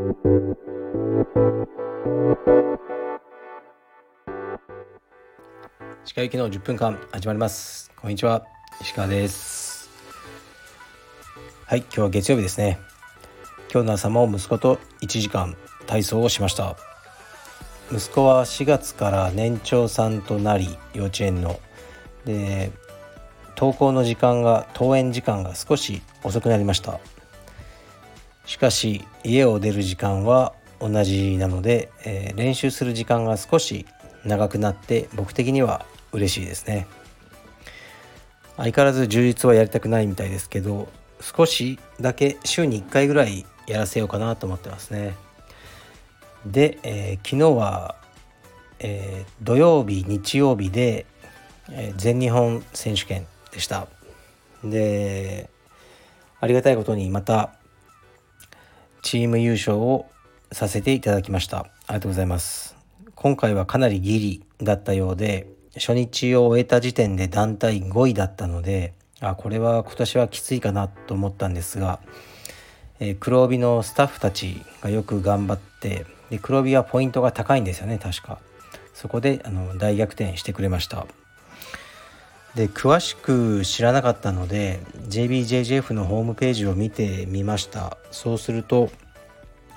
鹿行きの10分間始まります。こんにちは。石川です。はい今日は月曜日ですね。今日の朝も息子と1時間体操をしました。息子は4月から年長さんとなり幼稚園の。で登校の時間が登園時間が少し遅くなりました。しかし家を出る時間は同じなので、えー、練習する時間が少し長くなって僕的には嬉しいですね。相変わらず充実はやりたくないみたいですけど少しだけ週に1回ぐらいやらせようかなと思ってますね。で、えー、昨日は、えー、土曜日日曜日で、え、全日本選手権でした。でありがたいことにまたチーム優勝をさせていただきました。ありがとうございます。今回はかなりギリだったようで初日を終えた時点で団体5位だったのであこれは今年はきついかなと思ったんですが、えー、黒帯のスタッフたちがよく頑張ってで黒帯はポイントが高いんですよね確か。そこであの大逆転してくれました。で詳しく知らなかったので JBJJF のホームページを見てみました。そうすると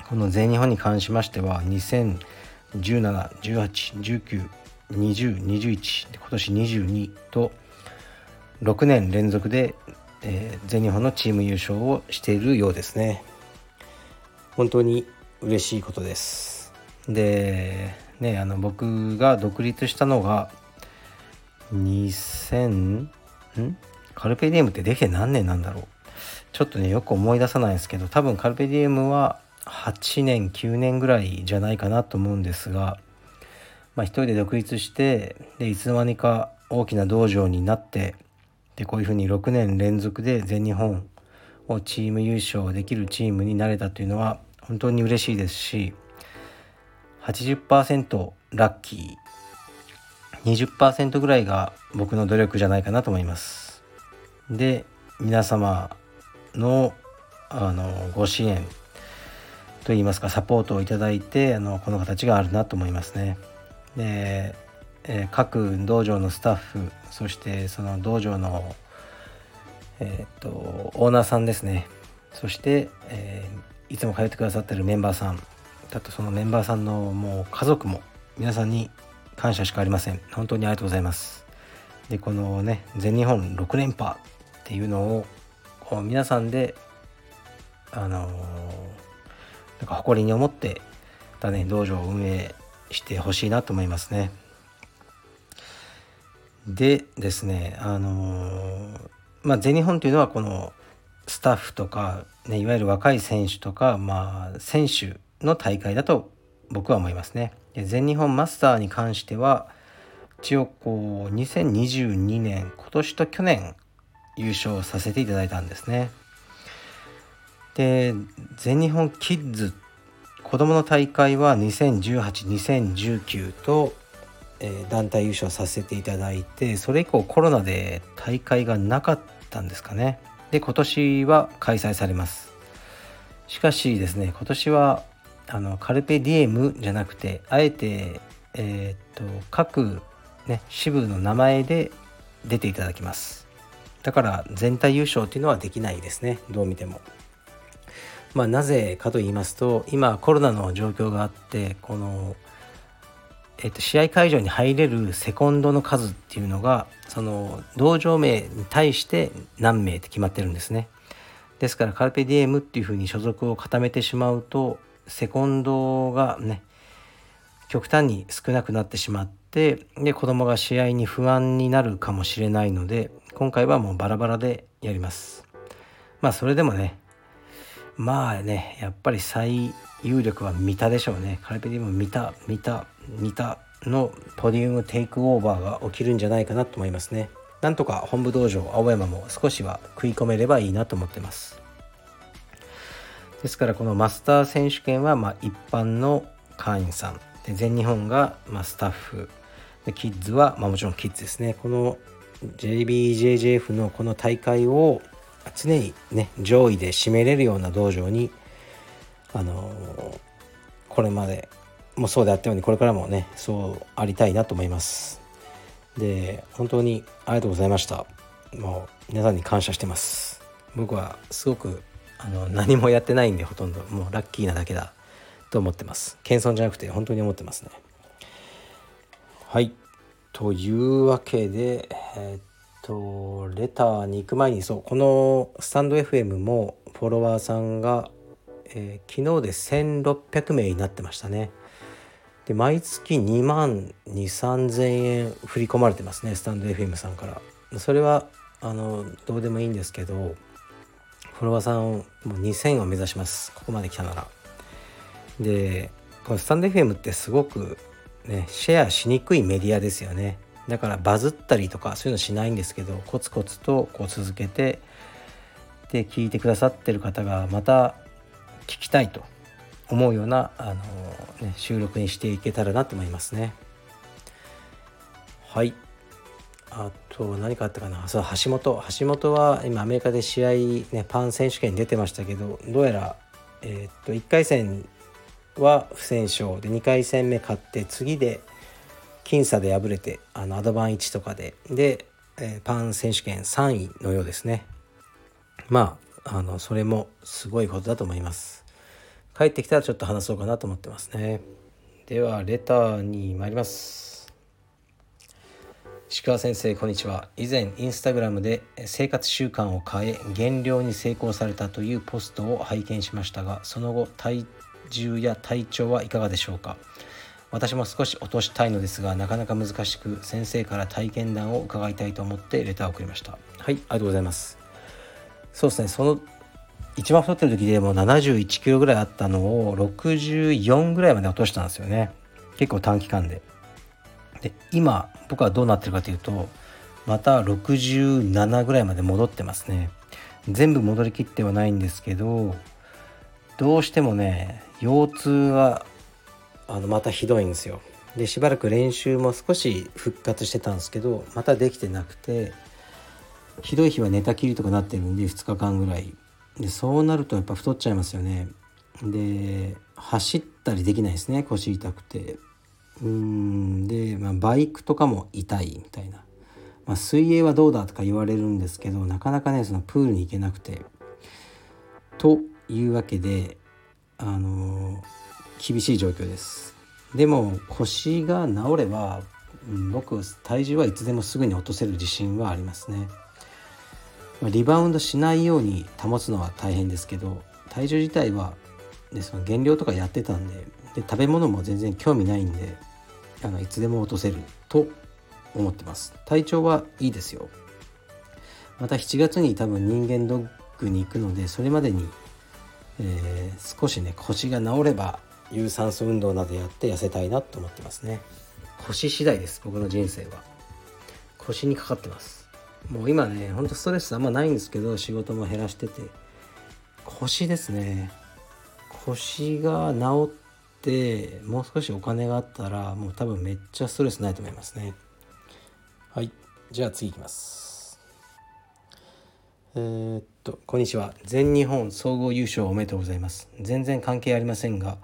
この全日本に関しましては20171819 2021今年22と6年連続で、えー、全日本のチーム優勝をしているようですね。本当に嬉しいことです。でねあの僕が独立したのが2000んカルペディエムってできて何年なんだろう？ちょっとねよく思い出さないですけど多分カルペディエムは8年9年ぐらいじゃないかなと思うんですがまあ、一人で独立してでいつの間にか大きな道場になってでこういうふうに6年連続で全日本をチーム優勝できるチームになれたというのは本当に嬉しいですし80%ラッキー20%ぐらいが僕の努力じゃないかなと思います。で皆様のあのご支援といいますかサポートをいただいてあのこの形があるなと思いますね。で、えー、各道場のスタッフそしてその道場の、えーと、オーナーさんですねそして、えー、いつも通ってくださってるメンバーさんだとそのメンバーさんのもう家族も皆さんに感謝しかありません本当にありがとうございますでこのね全日本6連覇っていうのをこう皆さんであのー、なんか誇りに思ってだね道場を運営してほしいなと思いますね。でですねあのまあ全日本というのはこのスタッフとか、ね、いわゆる若い選手とか、まあ、選手の大会だと僕は思いますね。で全日本マスターに関しては一応こう2022年今年と去年優勝させていただいたんですね。で全日本キッズ子どもの大会は20182019と、えー、団体優勝させていただいてそれ以降コロナで大会がなかったんですかねで今年は開催されますしかしですね今年はあのカルペディエムじゃなくてあえてえー、っと各ね支部の名前で出ていただきます。だから全体優勝っていうのはできないですね。どう見ても。まあ、なぜかと言いますと今コロナの状況があってこの、えっと、試合会場に入れるセコンドの数っていうのがその道場名に対して何名って決まってるんですね。ですからカルペディエムっていうふうに所属を固めてしまうとセコンドがね極端に少なくなってしまってで子供が試合に不安になるかもしれないので今回はもうバラバラでやります。まあそれでもねまあねやっぱり最有力は三田でしょうね。カルペディウム三田三田三田のポディウムテイクオーバーが起きるんじゃないかなと思いますね。なんとか本部道場青山も少しは食い込めればいいなと思ってます。ですからこのマスター選手権はま一般の会員さんで全日本がまスタッフでキッズはまもちろんキッズですね。この JBJJF のこの大会を常にね上位で締めれるような道場にあのこれまでもそうであったようにこれからもねそうありたいなと思います。で本当にありがとうございました。もう皆さんに感謝してます。僕はすごくあの何もやってないんでほとんどもうラッキーなだけだと思ってます。謙遜じゃなくて本当に思ってますね。はい。というわけでえー、っとレターに行く前にそうこのスタンド FM もフォロワーさんが、えー、昨日で1600名になってましたね。で毎月2万2,3000円振り込まれてますねスタンド FM さんから。それはあのどうでもいいんですけどフォロワーさんをもう2000を目指します。ここまで来たなら。でこのスタンド FM ってすごくねシェアしにくいメディアですよね。だからバズったりとかそういうのしないんですけどコツコツとこう続けてで聞いてくださってる方がまた聞きたいと思うようなあの、ね、収録にしていけたらなと思いますね。はい。あと何かあったかな？そう橋本。橋本は今アメリカで試合、ね、パン選手権に出てましたけどどうやら、えー、っと1回戦は不戦勝で2回戦目勝って次で僅差で敗れてあのアドバン1とかでで、えー、パン選手権3位のようですね。まああのそれもすごいことだと思います。帰ってきたらちょっと話そうかなと思ってますね。ではレターに参ります。石川先生こんにちは。以前インスタグラムで生活習慣を変え減量に成功されたというポストを拝見しましたがその後体重や体調はいかがでしょうか？私も少し落としたいのですがなかなか難しく先生から体験談を伺いたいと思ってレターを送りました。はいありがとうございます。そうですね。その一番太ってる時でも71キロぐらいあったのを64ぐらいまで落としたんですよね。結構短期間で。で今僕はどうなってるかというとまた67ぐらいまで戻ってますね。全部戻りきってはないんですけどどうしてもね腰痛があのまたひどいんですよ。でしばらく練習も少し復活してたんですけどまたできてなくてひどい日は寝たきりとかなってるんで2日間ぐらい。でそうなるとやっぱ太っちゃいますよね。で走ったりできないですね腰痛くて。うん。で、まあ、バイクとかも痛いみたいな、まあ、水泳はどうだとか言われるんですけどなかなかねそのプールに行けなくて。というわけであの厳しい状況です。でも腰が治れば僕体重はいつでもすぐに落とせる自信はありますね。リバウンドしないように保つのは大変ですけど体重自体はでその減量とかやってたんでで食べ物も全然興味ないんであのいつでも落とせると思ってます。体調はいいですよ。また7月に多分人間ドックに行くのでそれまでに、えー、少しね腰が治れば有酸素運動などやって痩せたいなと思ってますね。腰次第です僕の人生は。腰にかかってます。もう今ねほんとストレスあんまないんですけど仕事も減らしてて。腰ですね。腰が治ってもう少しお金があったらもう多分めっちゃストレスないと思いますね。はい。じゃあ次いきます。えー、っとこんにちは。全日本総合優勝おめでとうございます。全然関係ありませんが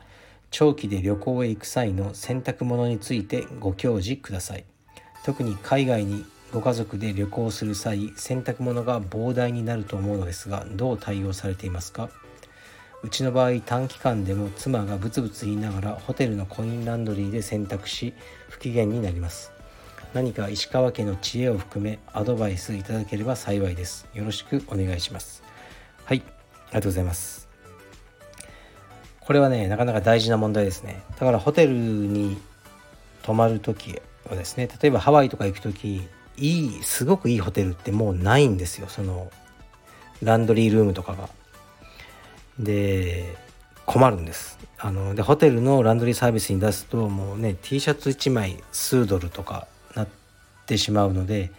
長期で旅行へ行く際の洗濯物についてご教示ください。特に海外にご家族で旅行する際洗濯物が膨大になると思うのですがどう対応されていますか？うちの場合短期間でも妻がブツブツ言いながらホテルのコインランドリーで洗濯し不機嫌になります。何か石川家の知恵を含めアドバイスいただければ幸いです。よろしくお願いします。はいありがとうございます。これはねなかなか大事な問題ですね。だからホテルに泊まる時はですね例えばハワイとか行く時いいすごくいいホテルってもうないんですよ。そのランドリールームとかが。で困るんです。あのでホテルのランドリーサービスに出すともうね T シャツ1枚数ドルとかなってしまうので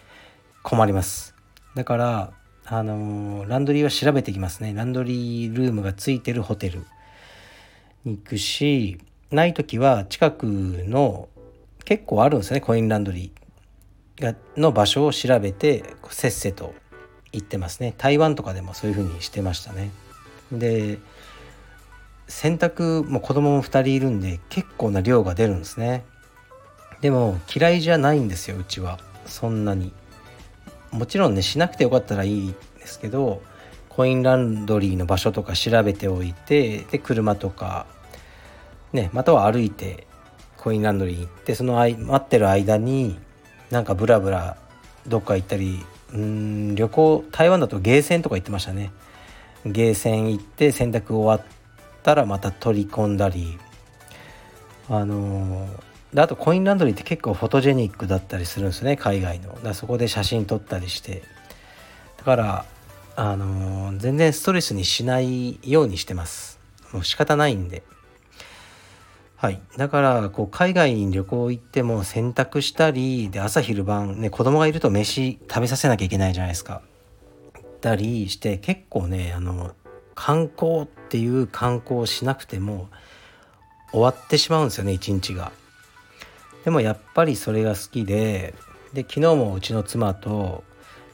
困ります。だからあのランドリーは調べてきますね。ランドリールームがついてるホテルに行くしない時は近くの結構あるんですねコインランドリーがの場所を調べてせっせと行ってますね。台湾とかでもそういう風にしてましたね。で洗濯も子供も2人いるんで結構な量が出るんですね。でも嫌いじゃないんですようちは。そんなに。もちろんねしなくてよかったらいいんですけどコインランドリーの場所とか調べておいてで車とかねまたは歩いてコインランドリー行ってその待ってる間になんかブラブラどっか行ったりうん旅行台湾だとゲーセンとか行ってましたね。ゲーセン行って洗濯終わったらまた取り込んだり。あのであとコインランドリーって結構フォトジェニックだったりするんですね海外の。だそこで写真撮ったりして。だからあの全然ストレスにしないようにしてます。もう仕方ないんで。はい。だからこう海外に旅行行っても洗濯したりで朝昼晩ね子供がいると飯食べさせなきゃいけないじゃないですか。たりして結構ねあの観光っていう観光をしなくても終わってしまうんですよね一日が。でもやっぱりそれが好きでで昨日もうちの妻と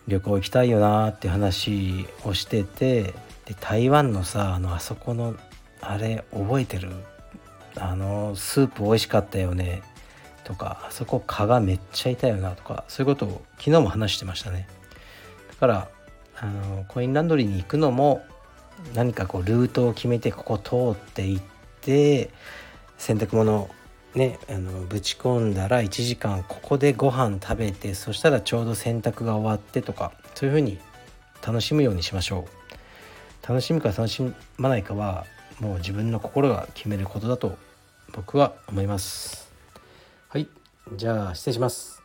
旅行行きたいよなって話をしててで台湾のさあのあそこのあれ覚えてる？あのスープ美味しかったよね？とかあそこ蚊がめっちゃいたよな？とかそういうことを昨日も話してましたね。だからあのコインランドリーに行くのも何かこうルートを決めてここ通っていって洗濯物ねあのぶち込んだら1時間ここでご飯食べてそしたらちょうど洗濯が終わってとかそういう風に楽しむようにしましょう。楽しむか楽しまないかはもう自分の心が決めることだと僕は思います。はい。じゃあ失礼します。